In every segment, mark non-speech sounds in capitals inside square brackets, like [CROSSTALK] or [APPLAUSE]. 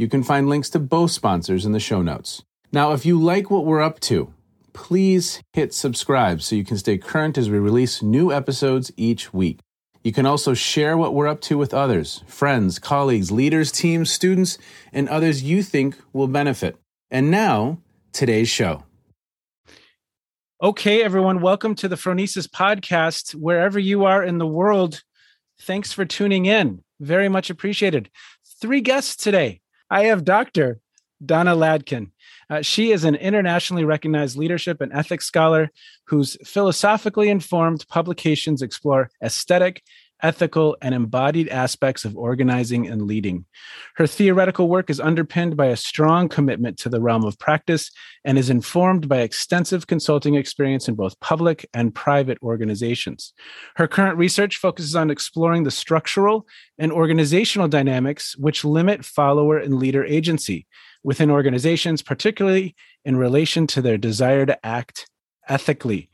You can find links to both sponsors in the show notes. Now, if you like what we're up to, please hit subscribe so you can stay current as we release new episodes each week. You can also share what we're up to with others, friends, colleagues, leaders, teams, students, and others you think will benefit. And now, today's show. Okay, everyone, welcome to the Phronesis podcast. Wherever you are in the world, thanks for tuning in. Very much appreciated. Three guests today. I have Dr. Donna Ladkin. Uh, she is an internationally recognized leadership and ethics scholar whose philosophically informed publications explore aesthetic, ethical, and embodied aspects of organizing and leading. Her theoretical work is underpinned by a strong commitment to the realm of practice and is informed by extensive consulting experience in both public and private organizations. Her current research focuses on exploring the structural and organizational dynamics which limit follower and leader agency within organizations, particularly in relation to their desire to act ethically.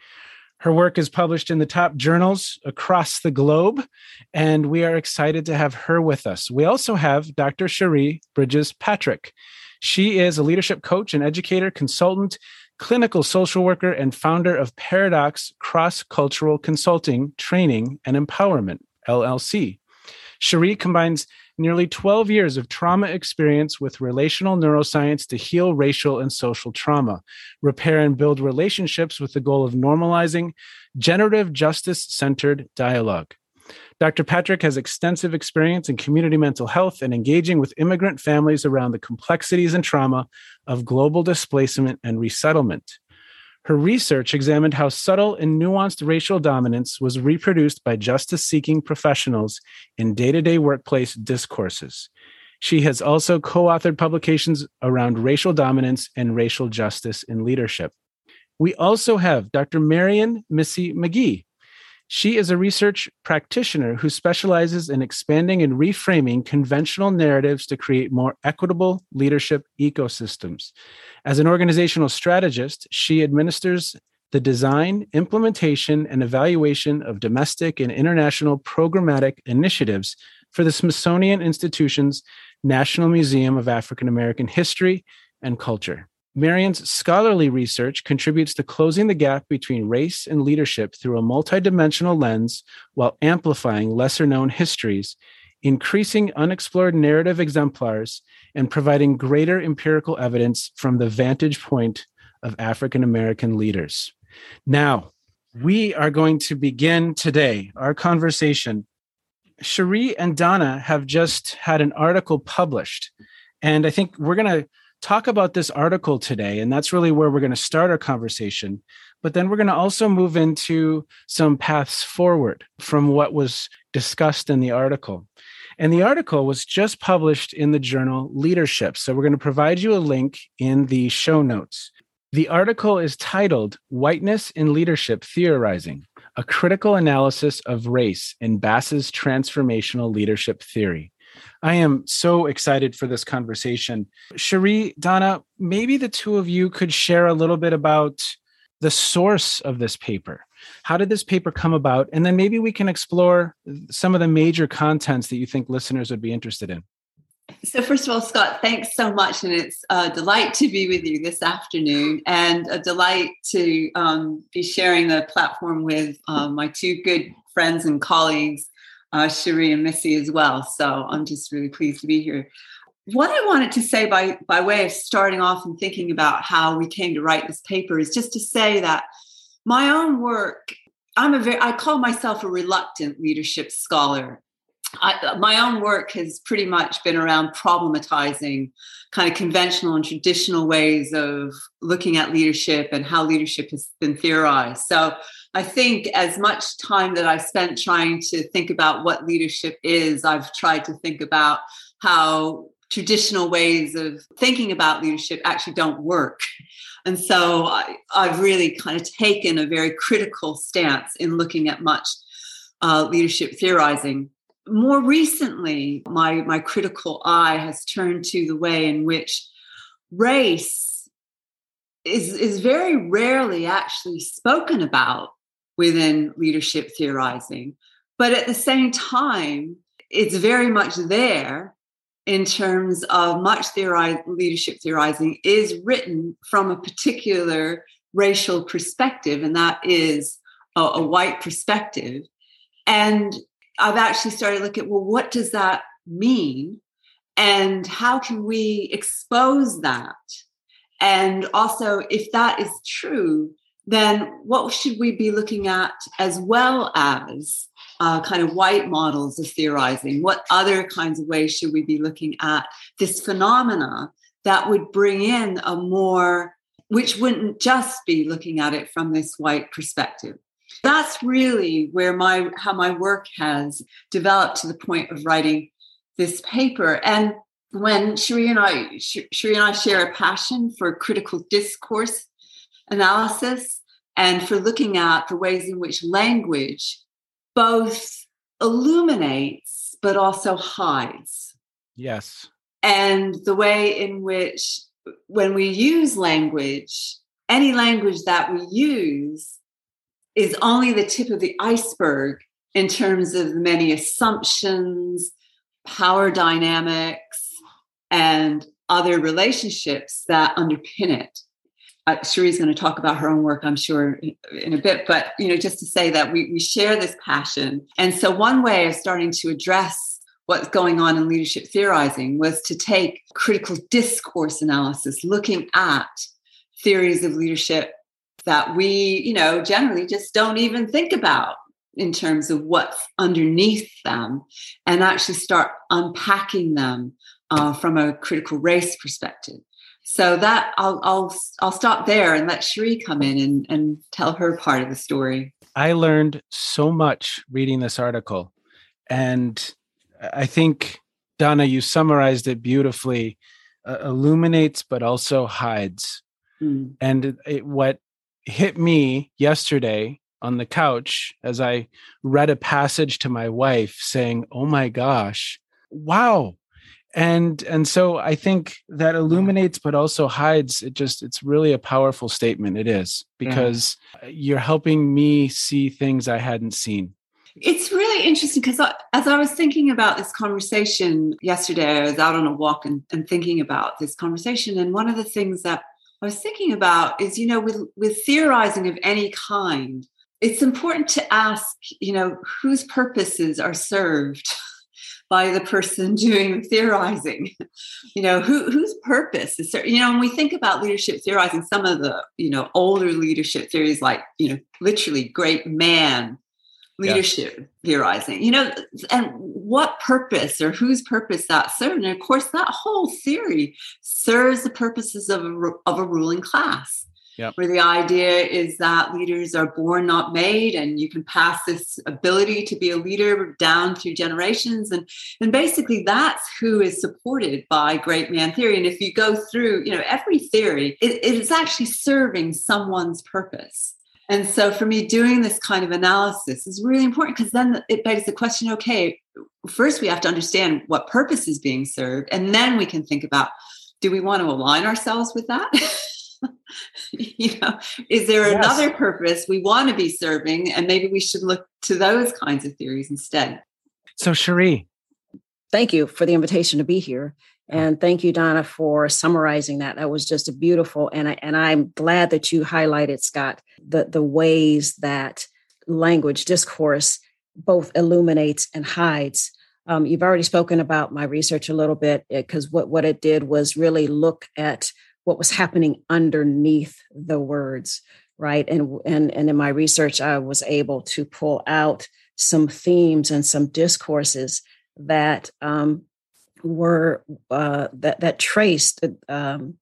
Her work is published in the top journals across the globe, and we are excited to have her with us. We also have Dr. Cherie Bridges Patrick. She is a leadership coach and educator, consultant, clinical social worker, and founder of Paradox Cross Cultural Consulting, Training, and Empowerment, LLC. Cherie combines nearly 12 years of trauma experience with relational neuroscience to heal racial and social trauma, repair and build relationships with the goal of normalizing generative justice centered dialogue. Dr. Patrick has extensive experience in community mental health and engaging with immigrant families around the complexities and trauma of global displacement and resettlement. Her research examined how subtle and nuanced racial dominance was reproduced by justice seeking professionals in day to day workplace discourses. She has also co authored publications around racial dominance and racial justice in leadership. We also have Dr. Marion Missy McGee, she is a research practitioner who specializes in expanding and reframing conventional narratives to create more equitable leadership ecosystems. As an organizational strategist, she administers the design, implementation, and evaluation of domestic and international programmatic initiatives for the Smithsonian Institution's National Museum of African American History and Culture. Marion's scholarly research contributes to closing the gap between race and leadership through a multidimensional lens while amplifying lesser known histories, increasing unexplored narrative exemplars, and providing greater empirical evidence from the vantage point of African American leaders. Now, we are going to begin today our conversation. Cherie and Donna have just had an article published, and I think we're going to talk about this article today. And that's really where we're going to start our conversation. But then we're going to also move into some paths forward from what was discussed in the article. And the article was just published in the journal Leadership. So we're going to provide you a link in the show notes. The article is titled Whiteness in Leadership Theorizing A Critical Analysis of Race in Bass's Transformational Leadership Theory. I am so excited for this conversation. Cherie, Donna, maybe the two of you could share a little bit about the source of this paper. How did this paper come about? And then maybe we can explore some of the major contents that you think listeners would be interested in. So, first of all, Scott, thanks so much. And it's a delight to be with you this afternoon and a delight to um, be sharing the platform with uh, my two good friends and colleagues, uh, Cherie and Missy, as well. So, I'm just really pleased to be here. What I wanted to say by, by way of starting off and thinking about how we came to write this paper is just to say that my own work, I'm a very, I call myself a reluctant leadership scholar. I, my own work has pretty much been around problematizing kind of conventional and traditional ways of looking at leadership and how leadership has been theorized. So I think as much time that I've spent trying to think about what leadership is, I've tried to think about how traditional ways of thinking about leadership actually don't work. And so I, have really kind of taken a very critical stance in looking at much uh, leadership theorizing. More recently, my, my critical eye has turned to the way in which race is, is very rarely actually spoken about within leadership theorizing. But at the same time, it's very much there in terms of much leadership theorizing is written from a particular racial perspective, and that is a, a white perspective. And I've actually started to look at well, what does that mean? And how can we expose that? And also, if that is true, then what should we be looking at as well as uh, kind of white models of theorizing? What other kinds of ways should we be looking at this phenomena that would bring in a more, which wouldn't just be looking at it from this white perspective? That's really where my how my work has developed to the point of writing this paper. And when Cherie and I, Cherie and I share a passion for critical discourse analysis and for looking at the ways in which language both illuminates but also hides. Yes. And the way in which, when we use language, any language that we use is only the tip of the iceberg in terms of the many assumptions, power dynamics, and other relationships that underpin it uh, Cherie's going to talk about her own work, I'm sure, in, a bit. But you know, just to say that we we share this passion, and so one way of starting to address what's going on in leadership theorizing was to take critical discourse analysis, looking at theories of leadership that we, you know, generally just don't even think about in terms of what's underneath them, and actually start unpacking them uh, from a critical race perspective so that I'll I'll I'll stop there and let Cherie come in and, and tell her part of the story. I learned so much reading this article. And I think Donna, you summarized it beautifully. Uh, illuminates but also hides. Mm. And it, what hit me yesterday on the couch as I read a passage to my wife saying, "Oh my gosh, wow, and and so i think that mm-hmm. illuminates but also hides. It just it's really a powerful statement. It is mm-hmm. because yeah. you're helping me see things i hadn't seen. It's really interesting because as i was thinking about this conversation yesterday i was out on a walk and, and thinking about this conversation and one of the things that i was thinking about is you know with with theorizing of any kind it's important to ask you know whose purposes are served [LAUGHS] by the person [LAUGHS] doing theorizing you know who, whose purpose is there you know when we think about leadership theorizing some of the you know older leadership theories like you know literally great man leadership yeah. theorizing you know and what purpose or whose purpose that serves. and of course that whole theory serves the purposes of a, of a ruling class Yep. Where the idea is that leaders are born, not made, and you can pass this ability to be a leader down through generations. And, and basically, that's who is supported by great man theory. And if you go through, you know, every theory, it, it is actually serving someone's purpose. And so for me, doing this kind of analysis is really important because then it begs the question okay, first we have to understand what purpose is being served, and then we can think about do we want to align ourselves with that? [LAUGHS] [LAUGHS] you know, is there yes. another purpose we want to be serving? And maybe we should look to those kinds of theories instead. So, Cherie. Thank you for the invitation to be here. And thank you, Donna, for summarizing that. That was just a beautiful, and I and I'm glad that you highlighted, Scott, the the ways that language discourse both illuminates and hides. Um, you've already spoken about my research a little bit because what what it did was really look at what was happening underneath the words right and and and in my research i was able to pull out some themes and some discourses that um, were uh, that that traced um,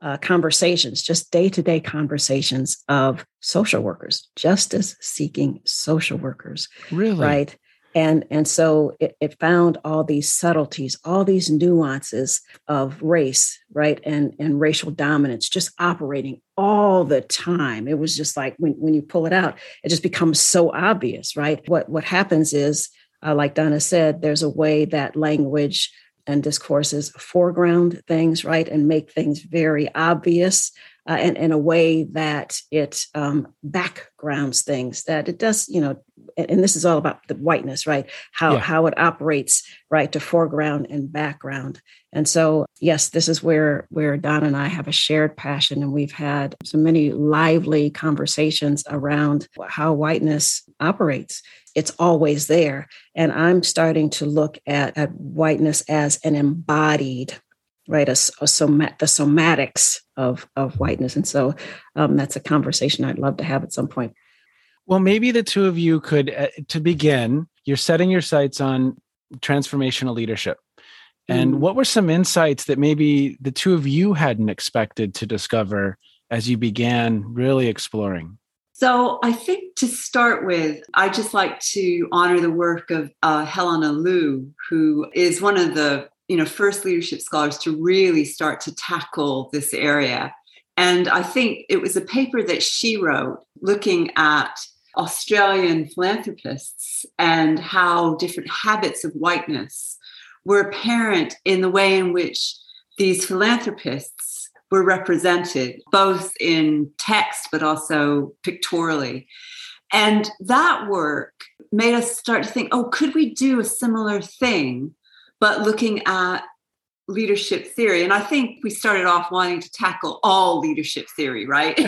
uh, conversations, just day to day conversations of social workers, justice seeking social workers. Really, right? And and so it, it, found all these subtleties all these nuances of race right and and racial dominance just operating all the time. It was just like when, when you pull it out it just becomes so obvious right? What what happens is uh, like donna said there's a way that language and discourses foreground things right and make things very obvious uh, and in a way that it um, backgrounds things that it does you know and this is all about the whiteness right? How yeah. how it operates right to foreground and background. And so yes this is where where don and i have a shared passion and we've had so many lively conversations around how whiteness operates. It's always there. And i'm starting to look at, at whiteness as an embodied right a, a soma- the somatics of of whiteness. And so um, that's a conversation i'd love to have at some point. Well maybe the two of you could uh, to begin you're setting your sights on transformational leadership. And mm. what were some insights that maybe the two of you hadn't expected to discover as you began really exploring? So I think to start with, I just like to honor the work of uh, Helena Liu, who is one of the you know first leadership scholars to really start to tackle this area. And i think it was a paper that she wrote looking at australian philanthropists and how different habits of whiteness were apparent in the way in which these philanthropists were represented both in text but also pictorially. And that work made us start to think oh could we do a similar thing but looking at leadership theory. And I think we started off wanting to tackle all leadership theory, right? [LAUGHS]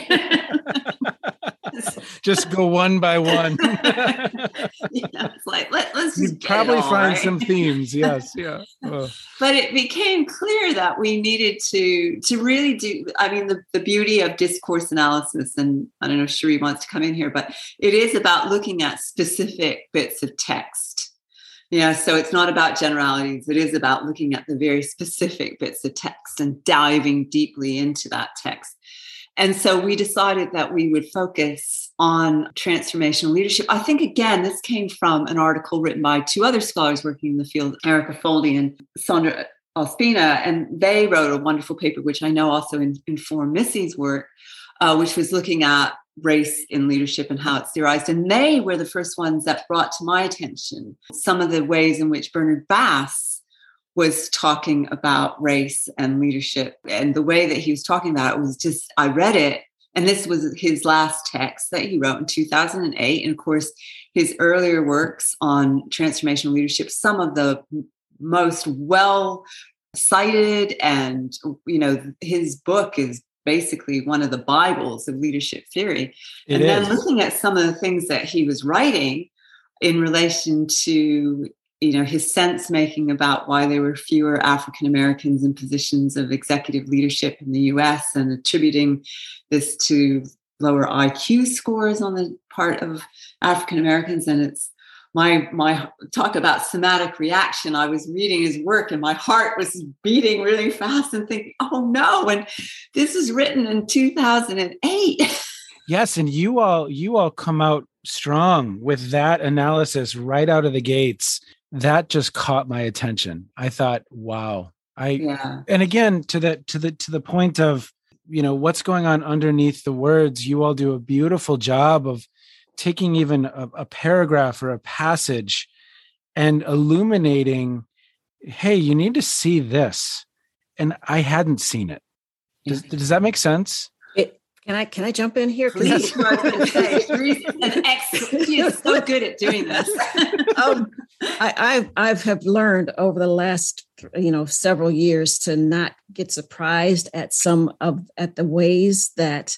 just go one by one. [LAUGHS] yeah, it's like let, us you probably find right? some themes. [LAUGHS] Yes, yeah. Oh. But it became clear that we needed to to really do. I mean, the, the beauty of discourse analysis, and I don't know if Cherie wants to come in here, but it is about looking at specific bits of text yeah, so it's not about generalities. It is about looking at the very specific bits of text and diving deeply into that text. And so we decided that we would focus on transformational leadership. I think, again, this came from an article written by two other scholars working in the field, Erica Foldy and Sandra Ospina, and they wrote a wonderful paper, which I know also informed Missy's work, uh, which was looking at race in leadership and how it's theorized. And they were the first ones that brought to my attention some of the ways in which Bernard Bass was talking about race and leadership. And the way that he was talking about it was just, I read it. And this was his last text that he wrote in 2008. And of course, his earlier works on transformational leadership, some of the most well cited and you know his book is basically one of the Bibles of leadership theory. It and is. then looking at some of the things that he was writing in relation to you know his sense making about why there were fewer african americans in positions of executive leadership in the us and attributing this to lower IQ scores on the part of African Americans, and it's my my talk about somatic reaction i was reading his work and my heart was beating really fast and thinking oh no and this is written in 2008 [LAUGHS] yes and you all you all come out strong with that analysis right out of the gates. That just caught my attention. I thought wow. I yeah. and again to the to the to the point of you know what's going on underneath the words you all do a beautiful job of taking even a, a paragraph or a passage and illuminating hey you need to see this. And i hadn't seen it. Does, does that make sense? It, can i can i jump in here Please. [LAUGHS] an excellent she is so good at doing this. Um, [LAUGHS] I, I've I've have learned over the last you know several years to not get surprised at some of at the ways that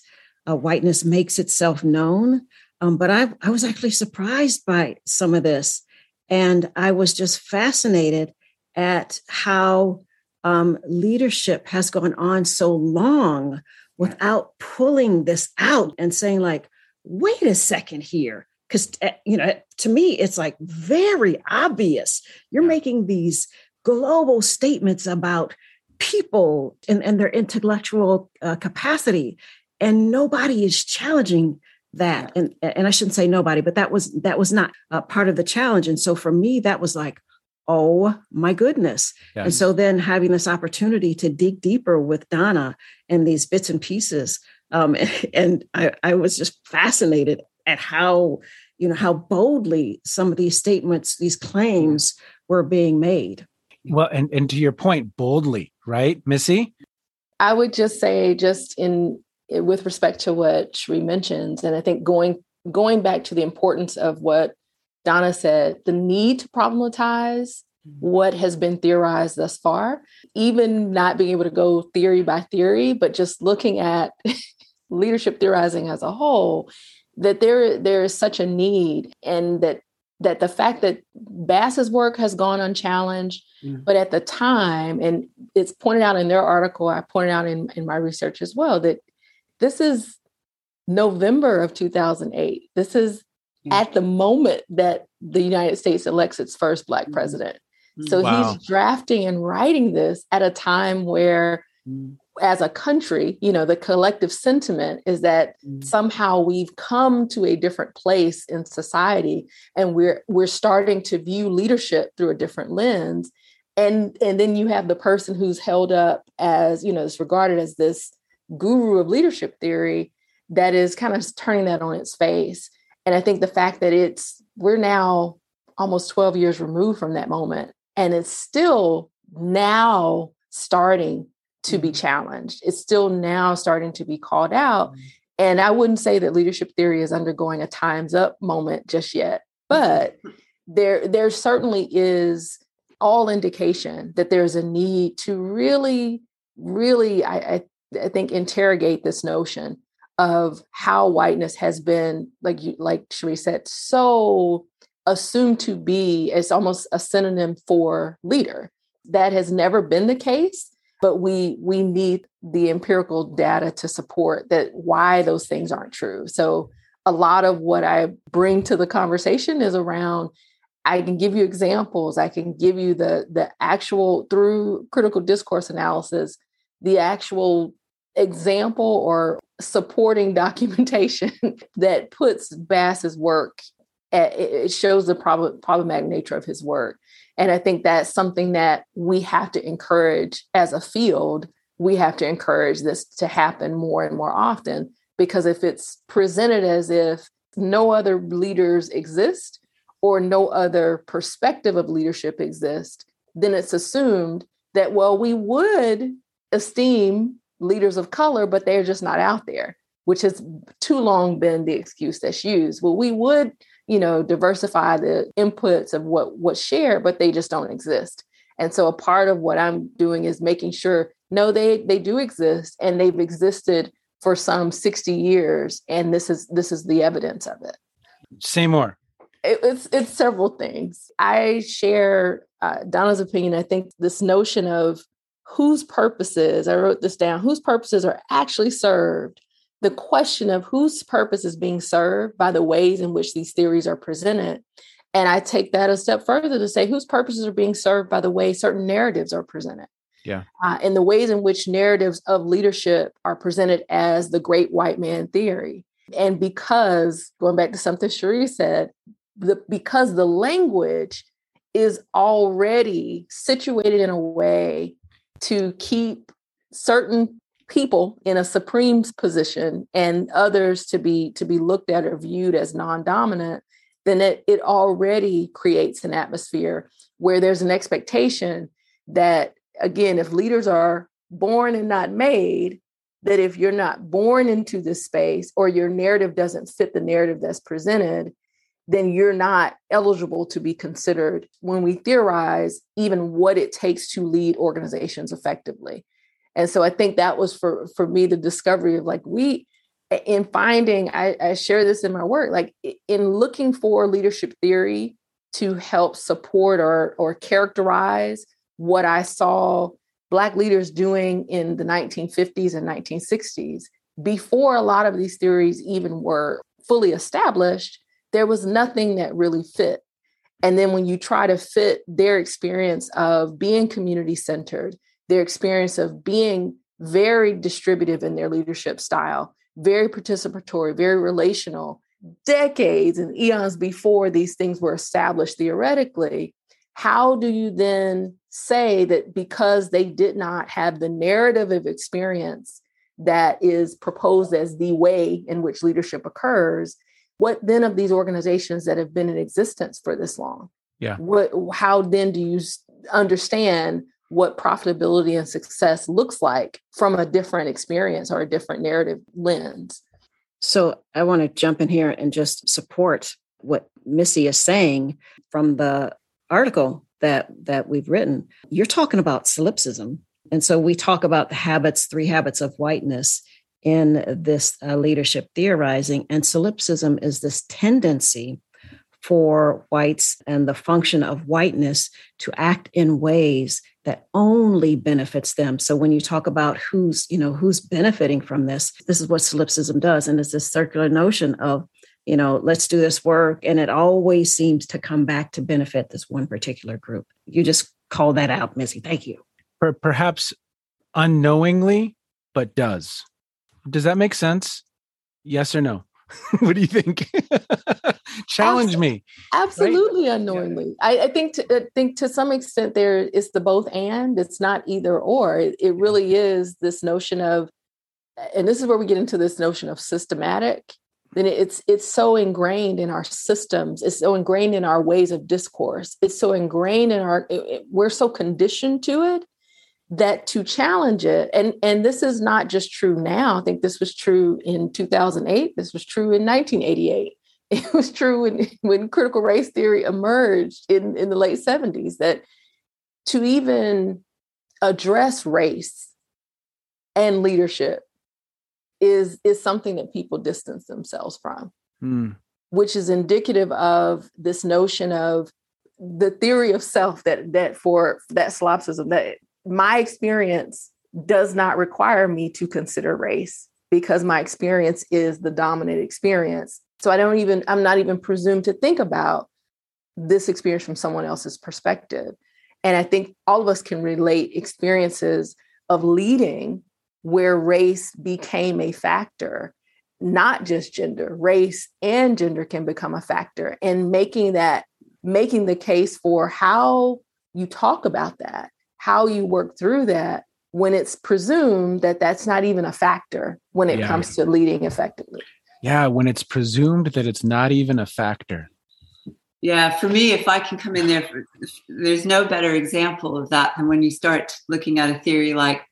uh, whiteness makes itself known um, but I, I was actually surprised by some of this. And I was just fascinated at how um, leadership has gone on so long without pulling this out and saying, like, wait a second here. Because, eh, you know, to me, it's like very obvious. You're making these global statements about people and, and their intellectual uh, capacity, and nobody is challenging that. And and i shouldn't say nobody but that was that was not uh, part of the challenge. And so for me that was like oh my goodness. Yeah. and so then having this opportunity to dig deeper with donna and these bits and pieces um, [LAUGHS] and I, I was just fascinated at how you know how boldly some of these statements these claims were being made. Well and, and to your point boldly right missy? I would just say just in with respect to what Cherie mentions, and I think going going back to the importance of what Donna said, the need to problematize mm-hmm. what has been theorized thus far, even not being able to go theory by theory, but just looking at [LAUGHS] leadership theorizing as a whole, that there there is such a need, and that that the fact that Bass's work has gone unchallenged, mm. but at the time, and it's pointed out in their article, I pointed out in, in my research as well, that this is November of 2008. This is mm-hmm. at the moment that the United States elects its first Black mm-hmm. president. So wow. he's drafting and writing this at a time where, mm. as a country, you know, the collective sentiment is that mm. somehow we've come to a different place in society, and we're we're starting to view leadership through a different lens. And and then you have the person who's held up as you know, is regarded as this guru of leadership theory that is kind of turning that on its face. And I think the fact that it's, we're now almost 12 years removed from that moment, and it's still now starting to be mm-hmm. challenged. It's still now starting to be called out. Mm-hmm. And I wouldn't say that leadership theory is undergoing a time's up moment just yet, but there there certainly is all indication that there's a need to really, really, I, I I think interrogate this notion of how whiteness has been, like you, like Cherie said, so assumed to be as almost a synonym for leader. That has never been the case, but we we need the empirical data to support that why those things aren't true. So a lot of what I bring to the conversation is around I can give you examples. I can give you the the actual through critical discourse analysis, the actual example or supporting [LAUGHS] documentation that puts Bass's work eh, at, it shows the problem, problematic nature of his work. And I think that's something that we have to encourage as a field. We have to encourage this to happen more and more often because if it's presented as if no other leaders exist or no other perspective of leadership exists, then it's assumed that, well, we would esteem leaders of color, but they're just not out there, which has too long been the excuse that's used. Well, we would, you know, diversify the inputs of what what's shared, but they just don't exist. And so a part of what I'm doing is making sure no, they they do exist and they've existed for some 60 years. And this is this is the evidence of it. Say more. It, it's it's several things. I share uh, Donna's opinion. I think this notion of whose purposes, I wrote this down, whose purposes are actually served the question of whose purpose is being served by the ways in which these theories are presented. And I take that a step further to say whose purposes are being served by the way certain narratives are presented. Yeah. Uh, and the ways in which narratives of leadership are presented as the great white man theory. And because, going back to something Cherie said, the, because the language is already situated in a way to keep certain people in a supreme position and others to be to be looked at or viewed as non-dominant then it, it already creates an atmosphere where there's an expectation that again if leaders are born and not made that if you're not born into this space or your narrative doesn't fit the narrative that's presented then you're not eligible to be considered when we theorize even what it takes to lead organizations effectively. And so I think that was for for me the discovery of like we in finding I, I share this in my work like in looking for leadership theory to help support or or characterize what I saw black leaders doing in the 1950s and 1960s before a lot of these theories even were fully established there was nothing that really fit and then when you try to fit their experience of being community centered their experience of being very distributive in their leadership style, very participatory, very relational, decades and eons before these things were established theoretically. How do you then say that because they did not have the narrative of experience that is proposed as the way in which leadership occurs, what then of these organizations that have been in existence for this long? Yeah. What how then do you understand what profitability and success looks like from a different experience or a different narrative lens. So I want to jump in here and just support what Missy is saying from the article that that we've written. You're talking about solipsism. And so we talk about the habits, three habits of whiteness in this uh, leadership theorizing. And solipsism is this tendency for whites and the function of whiteness to act in ways that only benefits them. So when you talk about who's, you know, who's benefiting from this, this is what solipsism does. And it's this circular notion of, you know, let's do this work. And it always seems to come back to benefit this one particular group. You just call that out, Missy. Thank you. Perhaps unknowingly, but does. Does that make sense? Yes or no? [LAUGHS] what do you think? [LAUGHS] Challenge Absolutely. me. Absolutely right? unknowingly. Yeah. I, I, think to, I think to some extent there is the both and. It's not either or. It, it really is this notion of, and this is where we get into this notion of systematic. Then it's it's so ingrained in our systems. It's so ingrained in our ways of discourse. It's so ingrained in our. It, it, we're so conditioned to it that to challenge it and and this is not just true now i think this was true in 2008 this was true in 1988 [LAUGHS] it was true when, when critical race theory emerged in, in the late 70s that to even address race and leadership is is something that people distance themselves from mm. which is indicative of this notion of the theory of self that that for that solipsism that my experience does not require me to consider race because my experience is the dominant experience. So I don't even, I'm not even presumed to think about this experience from someone else's perspective. And I think all of us can relate experiences of leading where race became a factor, not just gender, race and gender can become a factor. And making that, making the case for how you talk about that how you work through that when it's presumed that that's not even a factor when it yeah. comes to leading effectively. Yeah, when it's presumed that it's not even a factor. Yeah, for me, if I can come in there, there's no better example of that than when you start looking at a theory like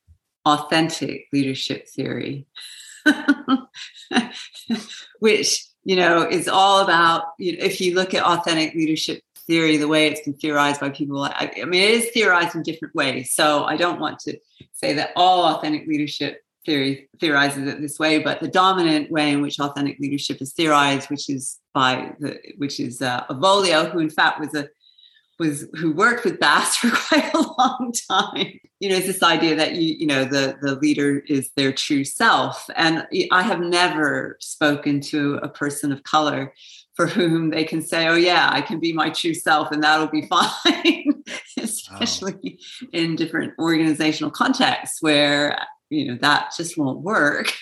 authentic leadership theory, [LAUGHS] which you know is all about you know, if you look at authentic leadership theory, the way it's been theorized by people. I, I mean, it is theorized in different ways. So I don't want to say that all authentic leadership theory theorizes it this way, but the dominant way in which authentic leadership is theorized, which is by the which is uh, Avolio, who in fact was a was who worked with Bass [LAUGHS] for quite a long time. You know, it's this idea that you, you know, the the leader is their true self. And I have never spoken to a person of color for whom they can say, "Oh yeah, I can be my true self, and that'll be [LAUGHS] fine." [LAUGHS] Especially wow. in different organizational contexts where you know that just won't work.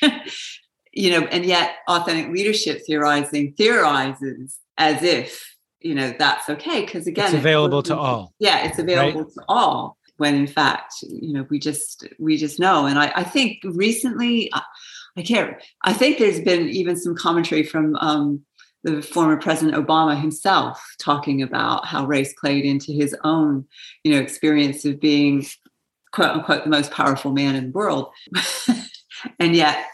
[LAUGHS] you know, and yet authentic leadership theorizing theorizes as if you know that's okay because again it's available it's, to all yeah it's available right? to all when in fact you know we just we just know and i, I think recently i can't i think there's been even some commentary from um, the former president obama himself talking about how race played into his own you know experience of being quote unquote the most powerful man in the world [LAUGHS] and yet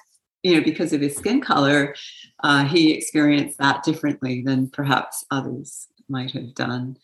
you know because of his skin color uh, he experienced that differently than perhaps others might have done.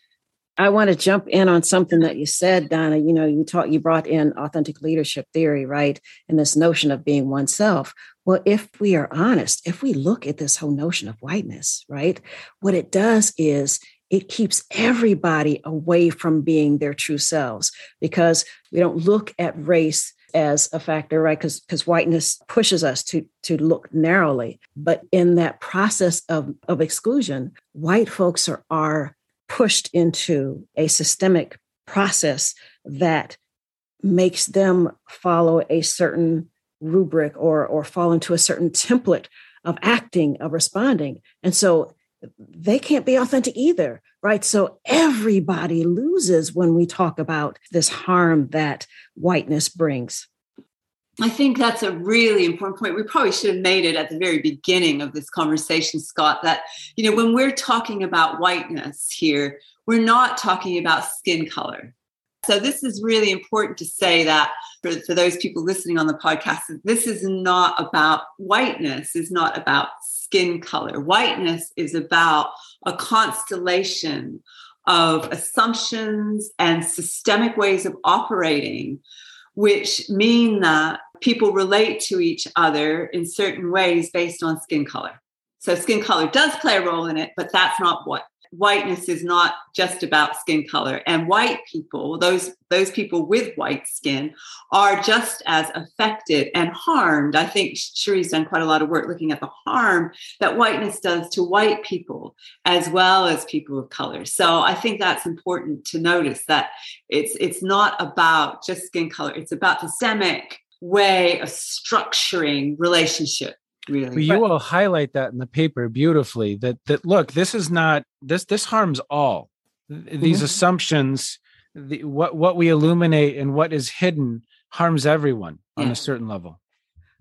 I want to jump in on something that you said, Donna. You know, you taught you brought in authentic leadership theory, right? And this notion of being oneself. Well, if we are honest, if we look at this whole notion of whiteness, right, what it does is it keeps everybody away from being their true selves because we don't look at race as a factor, right? Because because whiteness pushes us to to look narrowly. But in that process of, of exclusion, white folks are are pushed into a systemic process that makes them follow a certain rubric or or fall into a certain template of acting, of responding. And so they can't be authentic either, right? So everybody loses when we talk about this harm that whiteness brings. I think that's a really important point. We probably should have made it at the very beginning of this conversation, Scott, that, you know, when we're talking about whiteness here, we're not talking about skin color. So, this is really important to say that for, for those people listening on the podcast, this is not about whiteness, is not about skin color. Whiteness is about a constellation of assumptions and systemic ways of operating, which mean that people relate to each other in certain ways based on skin color. So, skin color does play a role in it, but that's not what whiteness is not just about skin color. And white people those those people with white skin are just as affected and harmed. I think Cherie's done quite a lot of work looking at the harm that whiteness does to white people as well as people of color. So i think that's important to notice that it's it's not about just skin color. It's about systemic way of structuring relationship really but you will highlight that in the paper beautifully that that look this is not this this harms all these mm-hmm. assumptions the, what what we illuminate and what is hidden harms everyone yeah. on a certain level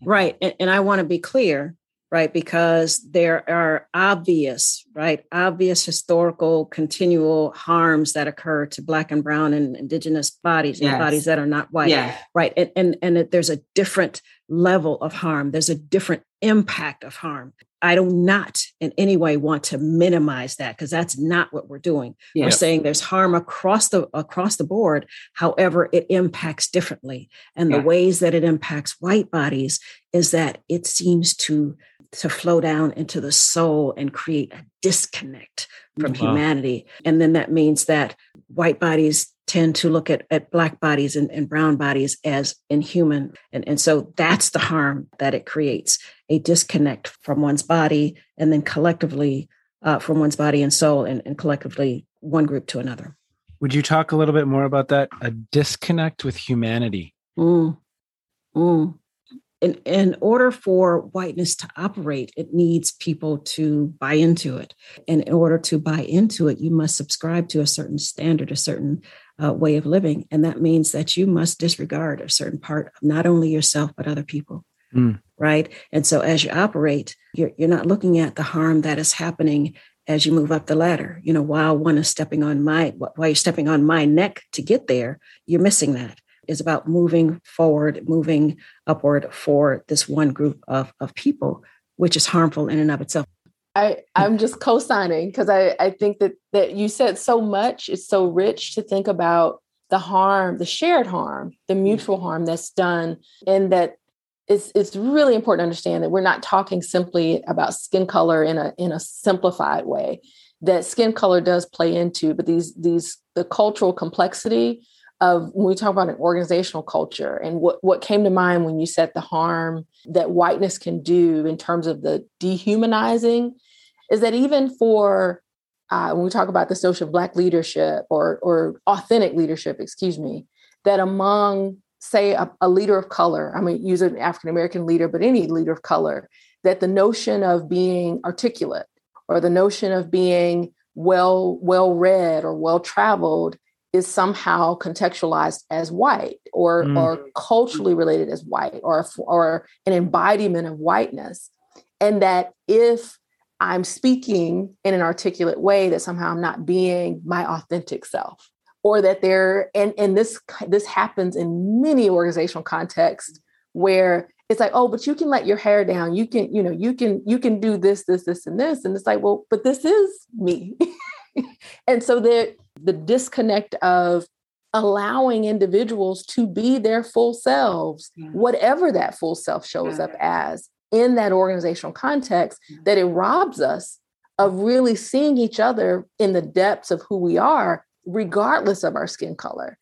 right and, and i want to be clear right because there are obvious right obvious historical continual harms that occur to black and brown and indigenous bodies yes. and bodies that are not white yeah. right and and, and there's a different level of harm there's a different impact of harm. I do not in any way want to minimize that because that's not what we're doing. Yes. We're saying there's harm across the across the board. However, it impacts differently. And yeah. the ways that it impacts white bodies is that it seems to to flow down into the soul and create a disconnect from wow. humanity. And then that means that white bodies tend to look at, at black bodies and, and brown bodies as inhuman. And, and so that's the harm that it creates a disconnect from one's body and then collectively uh, from one's body and soul and, and collectively one group to another. Would you talk a little bit more about that? A disconnect with humanity. Mm. Mm in, in order for whiteness to operate, it needs people to buy into it. And in order to buy into it, you must subscribe to a certain standard, a certain uh, way of living. And that means that you must disregard a certain part of not only yourself, but other people. Mm. Right. And so as you operate, you're, you're not looking at the harm that is happening as you move up the ladder. You know, while one is stepping on my, while you're stepping on my neck to get there, you're missing that is about moving forward, moving upward for this one group of, of people, which is harmful in and of itself. I, I'm just co-signing because I, I think that that you said so much. It's so rich to think about the harm, the shared harm, the mm-hmm. mutual harm that's done, and that it's it's really important to understand that we're not talking simply about skin color in a in a simplified way. That skin color does play into, but these these the cultural complexity of when we talk about an organizational culture and what, what came to mind when you said the harm that whiteness can do in terms of the dehumanizing is that even for uh, when we talk about the social black leadership or or authentic leadership excuse me that among say a, a leader of color i mean use an african american leader but any leader of color that the notion of being articulate or the notion of being well well read or well traveled is somehow contextualized as white or mm. or culturally related as white or or an embodiment of whiteness. And that if i'm speaking in an articulate way that somehow i'm not being my authentic self. Or that there and and this this happens in many organizational contexts where it's like oh but you can let your hair down. You can you know you can you can do this this this and this. And it's like well but this is me [LAUGHS] [LAUGHS] and so there the disconnect of allowing individuals to be their full selves, yeah. whatever that full self shows yeah. up as in that organizational context, yeah. that it robs us of really seeing each other in the depths of who we are, regardless of our skin color.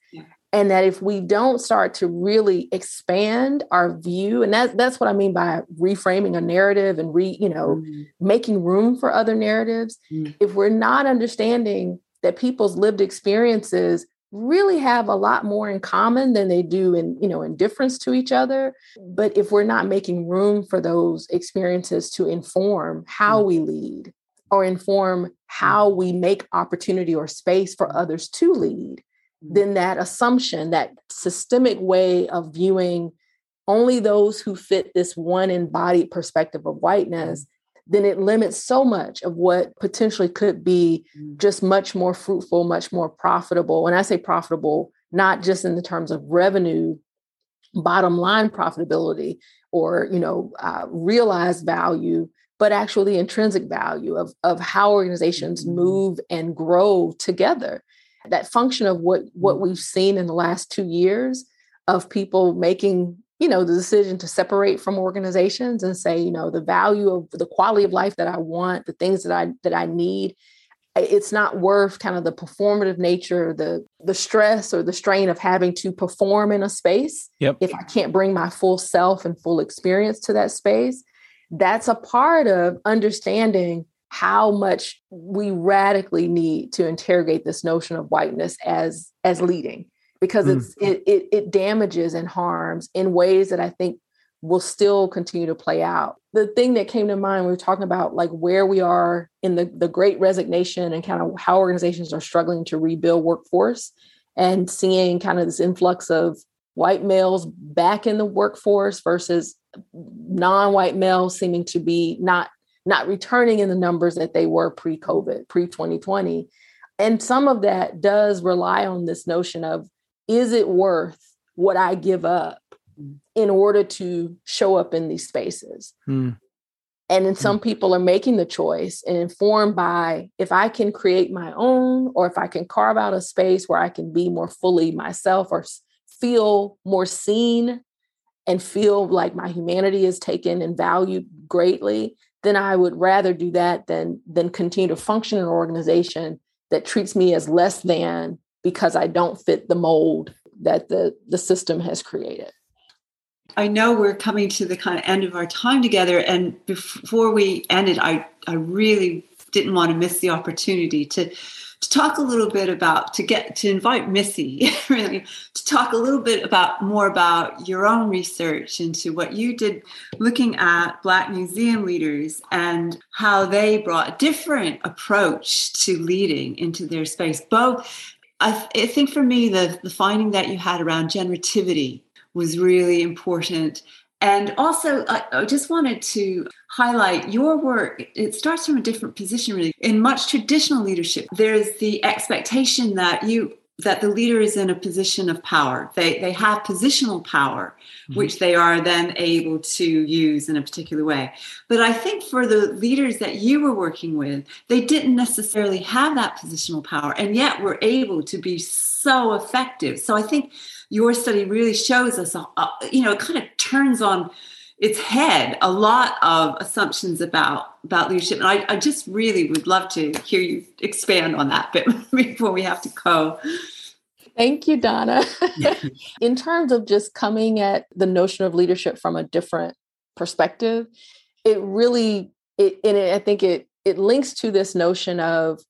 And that if we don't start to really expand our view, and that, that's what I mean by reframing a narrative and re, you know, mm. making room for other narratives. Mm. If we're not understanding that people's lived experiences really have a lot more in common than they do in you know in difference to each other but if we're not making room for those experiences to inform how mm. we lead or inform how mm. we make opportunity or space for others to lead mm. Then that assumption that systemic way of viewing only those who fit this one embodied perspective of whiteness then it limits so much of what potentially could be mm. just much more fruitful, much more profitable. When I say profitable, not just in the terms of revenue, bottom line profitability, or you know, uh, realized value, but actually intrinsic value of, of how organizations mm-hmm. move and grow together. That function of what what mm. we've seen in the last two years of people making you know the decision to separate from organizations and say you know the value of the quality of life that i want the things that i that i need it's not worth kind of the performative nature the the stress or the strain of having to perform in a space yep. if i can't bring my full self and full experience to that space that's a part of understanding how much we radically need to interrogate this notion of whiteness as as leading because mm. it, it it damages and harms in ways that I think will still continue to play out. The thing that came to mind, we were talking about like where we are in the, the great resignation and kind of how organizations are struggling to rebuild workforce and seeing kind of this influx of white males back in the workforce versus non-white males seeming to be not not returning in the numbers that they were pre-COVID, pre-2020. And some of that does rely on this notion of is it worth what I give up mm. in order to show up in these spaces? Mm. And then some mm. people are making the choice and informed by if I can create my own, or if I can carve out a space where I can be more fully myself or feel more seen and feel like my humanity is taken and valued greatly, then I would rather do that than than continue to function in an organization that treats me as less than because I don't fit the mold that the, the system has created. I know we're coming to the kind of end of our time together. And before we ended, I, I really didn't want to miss the opportunity to to talk a little bit about to get to invite Missy [LAUGHS] really to talk a little bit about more about your own research into what you did looking at black museum leaders and how they brought a different approach to leading into their space both I, th- I think for me, the, the finding that you had around generativity was really important. And also, I, I, just wanted to highlight your work. It starts from a different position, really. In much traditional leadership, there's the expectation that you that the leader is in a position of power. They they have positional power, mm-hmm. which they are then able to use in a particular way. But I think for the leaders that you were working with, they didn't necessarily have that positional power, and yet were able to be so effective. So I think your study really shows us, a, a, you know, it kind of turns on its head a lot of assumptions about about leadership and I, I just really would love to hear you expand on that bit [LAUGHS] before we have to go Thank you, Donna. [LAUGHS] in terms of just coming at the notion of leadership from a different perspective, it really it and it, I think it it links to this notion of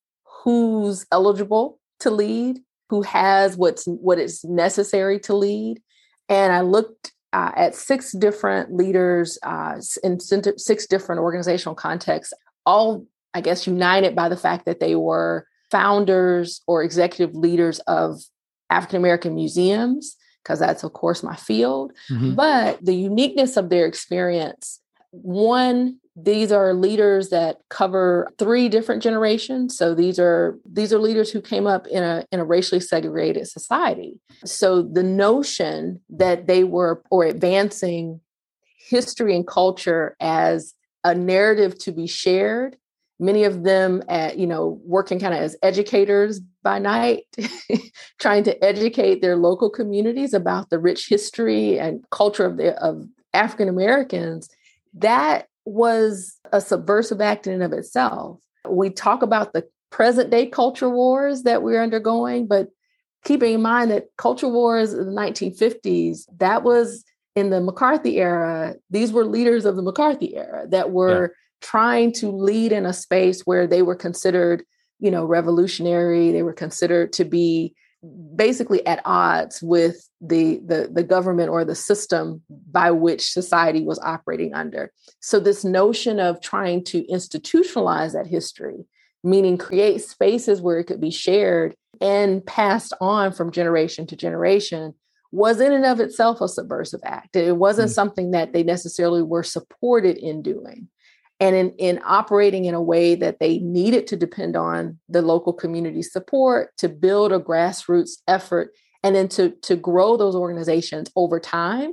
who's eligible to lead, who has what's what is necessary to lead. And I looked uh, at six different leaders uh, in six different organizational contexts, all, I guess, united by the fact that they were founders or executive leaders of African American museums, because that's, of course, my field. Mm-hmm. But the uniqueness of their experience one these are leaders that cover three different generations. So these are these are leaders who came up in a in a racially segregated society. So the notion that they were or advancing history and culture as a narrative to be shared many of them at you know working kind of as educators by night [LAUGHS] trying to educate their local communities about the rich history and culture of the of african americans that was a subversive act in and of itself. We talk about the present day culture wars that we're undergoing, but keeping in mind that culture wars in the 1950s, that was in the McCarthy era, these were leaders of the McCarthy era that were yeah. trying to lead in a space where they were considered, you know, revolutionary, they were considered to be basically at odds with the, the, the government or the system by which society was operating under. So, this notion of trying to institutionalize that history, meaning create spaces where it could be shared and passed on from generation to generation, was in and of itself a subversive act. It wasn't mm-hmm. something that they necessarily were supported in doing and in, in operating in a way that they needed to depend on the local community support to build a grassroots effort and then to, to grow those organizations over time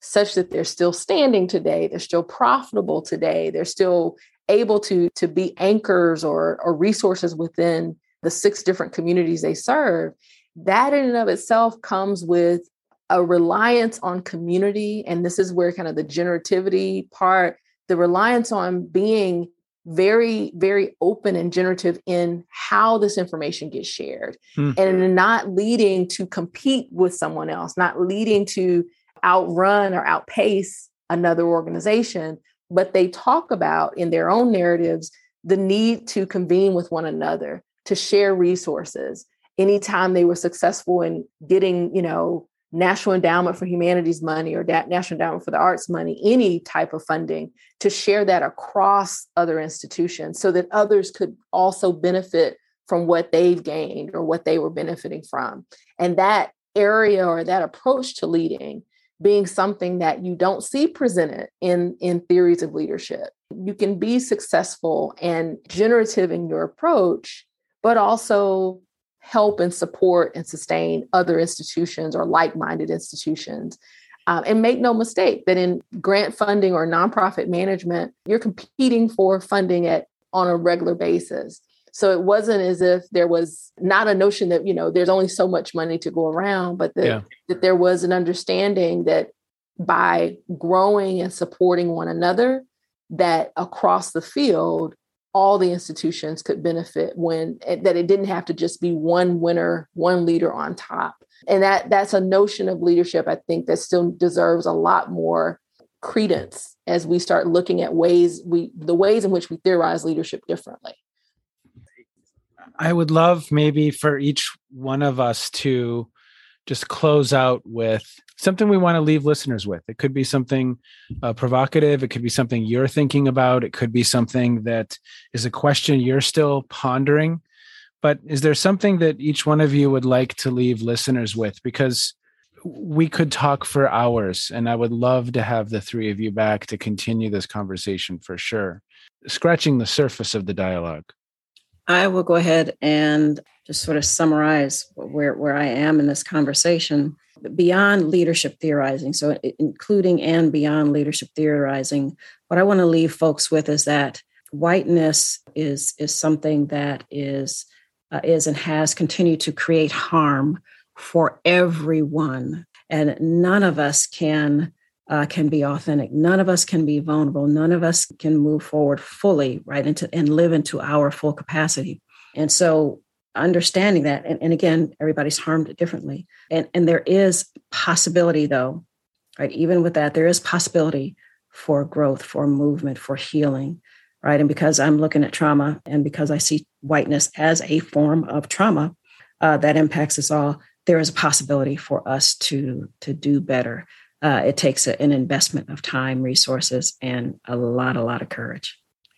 such that they're still standing today they're still profitable today they're still able to to be anchors or or resources within the six different communities they serve that in and of itself comes with a reliance on community. And this is where kind of the generativity part the reliance on being very very open and generative in how this information gets shared mm. and not leading to compete with someone else not leading to outrun or outpace another organization but they talk about in their own narratives the need to convene with one another to share resources anytime they were successful in getting you know National Endowment for Humanities money or that National Endowment for the Arts money, any type of funding, to share that across other institutions so that others could also benefit from what they've gained or what they were benefiting from. And that area or that approach to leading being something that you don't see presented in, in theories of leadership. You can be successful and generative in your approach, but also help and support and sustain other institutions or like minded institutions. Um, and make no mistake that in grant funding or nonprofit management, you're competing for funding at on a regular basis. So it wasn't as if there was not a notion that, you know, there's only so much money to go around, but that, yeah. that there was an understanding that by growing and supporting one another, that across the field, all the institutions could benefit when that it didn't have to just be one winner one leader on top. And that that's a notion of leadership i think that still deserves a lot more credence as we start looking at ways we the ways in which we theorize leadership differently. I would love maybe for each one of us to just close out with something we want to leave listeners with. It could be something uh, provocative. It could be something you're thinking about. It could be something that is a question you're still pondering. But is there something that each one of you would like to leave listeners with? Because we could talk for hours, and I would love to have the three of you back to continue this conversation for sure. Scratching the surface of the dialogue. I will go ahead and just sort of summarize where, where I am in this conversation. Beyond leadership theorizing, so including and beyond leadership theorizing, what I want to leave folks with is that whiteness is is something that is uh, is and has continued to create harm for everyone, and none of us can uh, can be authentic. None of us can be vulnerable. None of us can move forward fully, right, into and live into our full capacity. And so understanding that, and, and again, everybody's harmed differently. And, and there is possibility though, right? Even with that, there is possibility for growth, for movement, for healing, right? And because I'm looking at trauma and because I see whiteness as a form of trauma uh, that impacts us all, there is a possibility for us to to do better. Uh, it takes a, an investment of time, resources, and a lot, a lot of courage.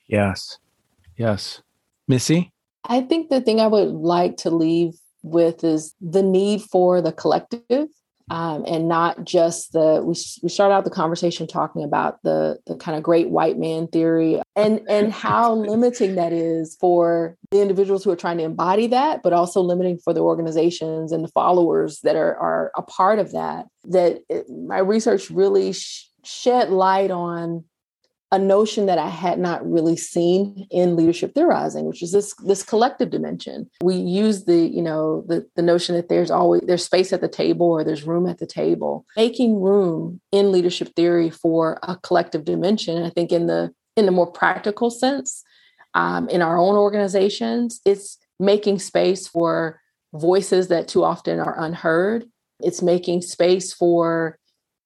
Yes, yes, Missy. I think the thing I would like to leave with is the need for the collective um, and not just the we, we start out the conversation talking about the the kind of great white man theory and and how limiting that is for the individuals who are trying to embody that but also limiting for the organizations and the followers that are are a part of that that it, my research really sh- shed light on a notion that I had not really seen in leadership theorizing, which is this this collective dimension. We use the you know the the notion that there's always there's space at the table or there's room at the table, making room in leadership theory for a collective dimension. And I think in the in the more practical sense, um, in our own organizations, it's making space for voices that too often are unheard. It's making space for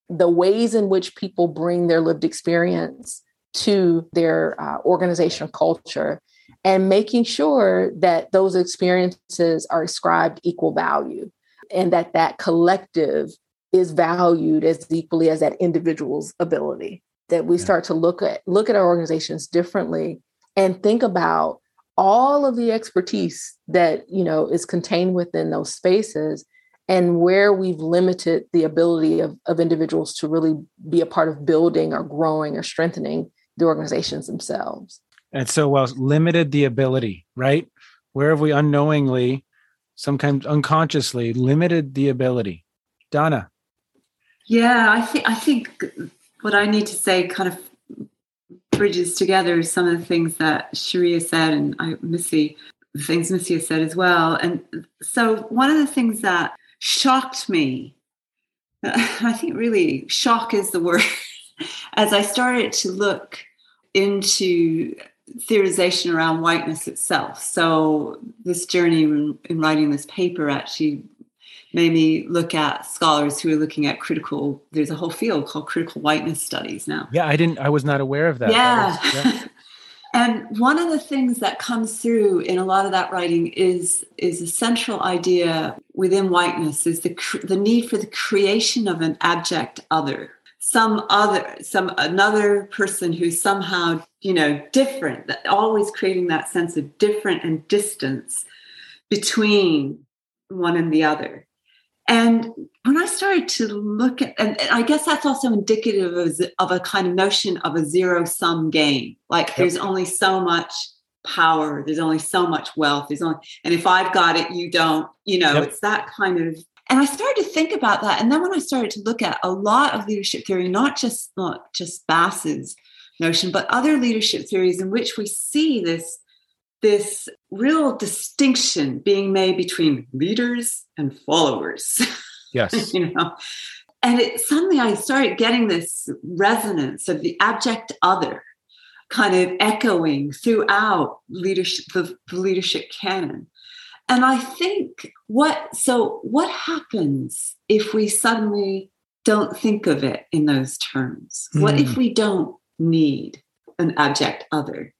the ways in which people bring their lived experience to their uh, organizational culture and making sure that those experiences are ascribed equal value and that that collective is valued as equally as that individual's ability that we start to look at look at our organizations differently and think about all of the expertise that you know is contained within those spaces and where we've limited the ability of, of individuals to really be a part of building or growing or strengthening the organizations themselves. And so, well, limited the ability, right? Where have we unknowingly, sometimes unconsciously, limited the ability? Donna. Yeah, I think I think what I need to say kind of bridges together some of the things that Cherie said and I, Missy, the things Missy has said as well. And so one of the things that shocked me, [LAUGHS] I think really shock is the word as I started to look into theorization around whiteness itself. So this journey in, in, writing this paper actually made me look at scholars who are looking at critical. There's a whole field called critical whiteness studies now. Yeah, I didn't. I was not aware of that. Yeah. That was, yeah. [LAUGHS] and one of the things that comes through in a lot of that writing is is a central idea within whiteness is the the need for the creation of an abject other some other some another person who's somehow you know different that always creating that sense of different and distance between one and the other and when i started to look at and i guess that's also indicative of, of a kind of notion of a zero sum game like yep. there's only so much power there's only so much wealth there's only and if i've got it you don't you know yep. it's that kind of and i started to think about that. And then when i started to look at a lot of leadership theory not just not just bass's notion but other leadership theories in which we see this this real distinction being made between leaders and followers. [LAUGHS] Yes. You know? And it suddenly i started getting this resonance of the abject other kind of echoing throughout leadership the, the leadership canon and I think what, so what happens if we suddenly don't think of it in those terms? Mm. What if hmm. we don't need an abject other?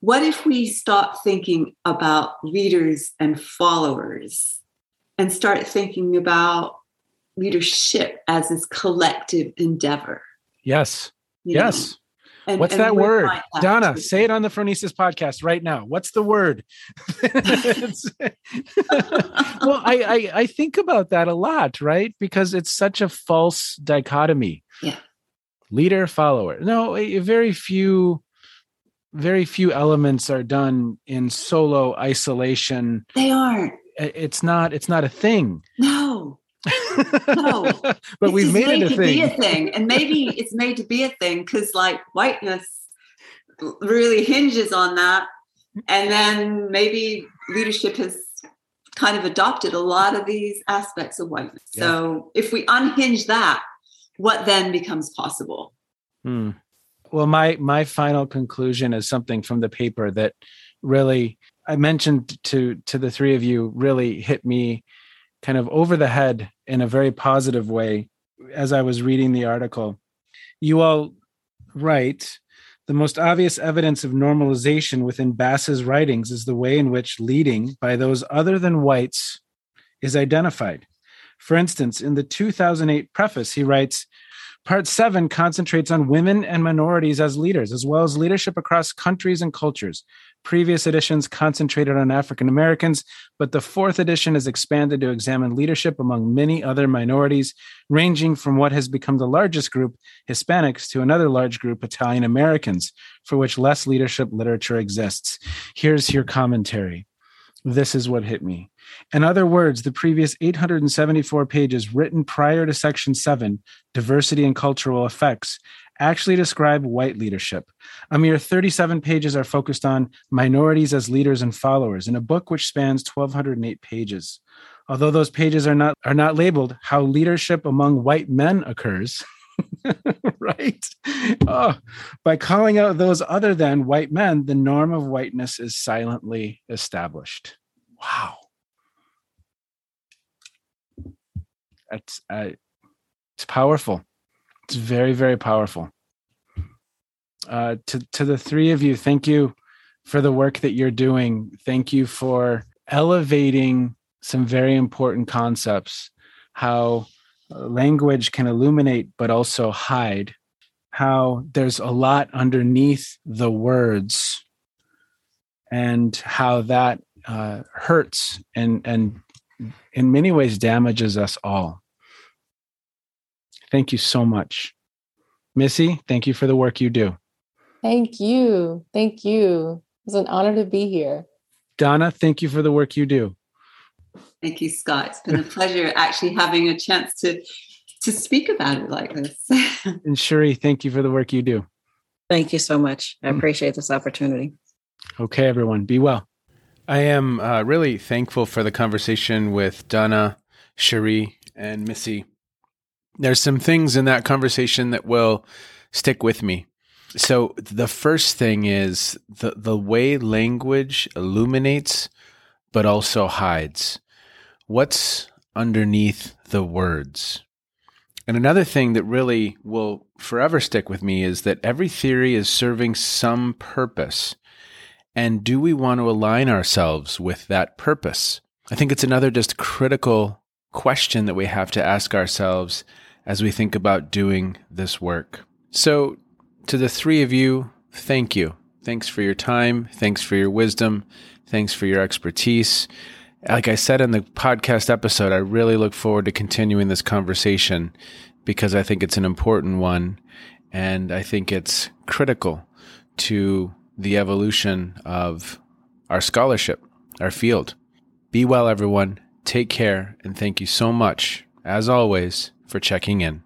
What if we stop thinking about leaders and followers and start thinking about leadership as this collective endeavor? Yes. You yes. Know? And, What's and that word? Donna, say it on the Phronesis podcast right now. What's the word? [LAUGHS] well, I, I, I think about that a lot, right? Because it's such a false dichotomy. Yeah. Leader, follower. No, very few, very few elements are done in solo isolation. They aren't. It's not. It's not a thing. No. No, [LAUGHS] but we've made, made, it a thing. Be a thing, and maybe [LAUGHS] it's made to be a thing because, like, whiteness really hinges on that, and then maybe leadership has kind of adopted a lot of these aspects of whiteness. Yeah. So, if we unhinge that, what then becomes possible? Hmm. Well, my my final conclusion is something from the paper that really I mentioned to to the three of you really hit me kind of over the head in a very positive way as I was reading the article. You all write the most obvious evidence of normalization within Bass's writings is the way in which leading by those other than whites is identified. For instance, in the 2008 preface, he writes Part seven concentrates on women and minorities as leaders, as well as leadership across countries and cultures. Previous editions concentrated on African Americans, but the fourth edition is expanded to examine leadership among many other minorities, ranging from what has become the largest group, Hispanics, to another large group, Italian Americans, for which less leadership literature exists. Here's your commentary. This is what hit me. In other words, the previous 874 pages written prior to Section 7, Diversity and Cultural Effects, actually describe white leadership. A mere 37 pages are focused on minorities as leaders and followers in a book which spans 1208 pages. Although those pages are not are not labeled how leadership among white men occurs, [LAUGHS] right? Oh, by calling out those other than white men, the norm of whiteness is silently established. Wow. It's uh, it's powerful. It's very very powerful. Uh, to to the three of you, thank you for the work that you're doing. Thank you for elevating some very important concepts. How language can illuminate but also hide. How there's a lot underneath the words, and how that uh, hurts and and in many ways damages us all. Thank you so much. Missy, thank you for the work you do. Thank you. Thank you. It's an honor to be here. Donna, thank you for the work you do. Thank you, Scott. It's been a [LAUGHS] pleasure actually having a chance to to speak about it like this. [LAUGHS] and Cherie, thank you for the work you do. Thank you so much. I mm. appreciate this opportunity. Okay, everyone, be well. I am uh, really thankful for the conversation with Donna, Cherie, and Missy there's some things in that conversation that will stick with me. So the first thing is the the way language illuminates but also hides. What's underneath the words? And another thing that really will forever stick with me is that every theory is serving some purpose. And do we want to align ourselves with that purpose? I think it's another just critical question that we have to ask ourselves as we think about doing this work. So, to the three of you, thank you. Thanks for your time. Thanks for your wisdom. Thanks for your expertise. Like I said in the podcast episode, I really look forward to continuing this conversation because I think it's an important one and I think it's critical to the evolution of our scholarship, our field. Be well, everyone. Take care, and thank you so much, as always, for checking in.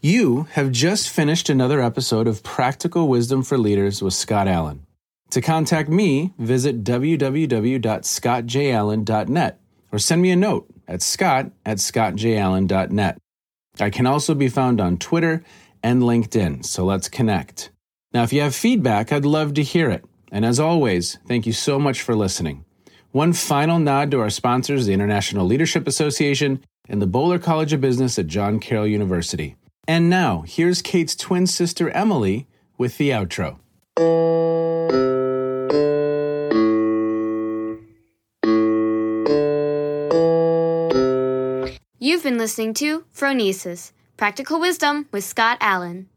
You have just finished another episode of Practical Wisdom for Leaders with Scott Allen. To contact me, visit www.scottjallen.net or send me a note at scott at scottjallen.net. I can also be found on Twitter and LinkedIn, so let's connect. Now, if you have feedback, I'd love to hear it. And as always, thank you so much for listening. One final nod to our sponsors, the International Leadership Association and the Boler College of Business at John Carroll University. And now, here's Kate's twin sister Emily with the outro. You've been listening to Phronesis Practical Wisdom with Scott Allen.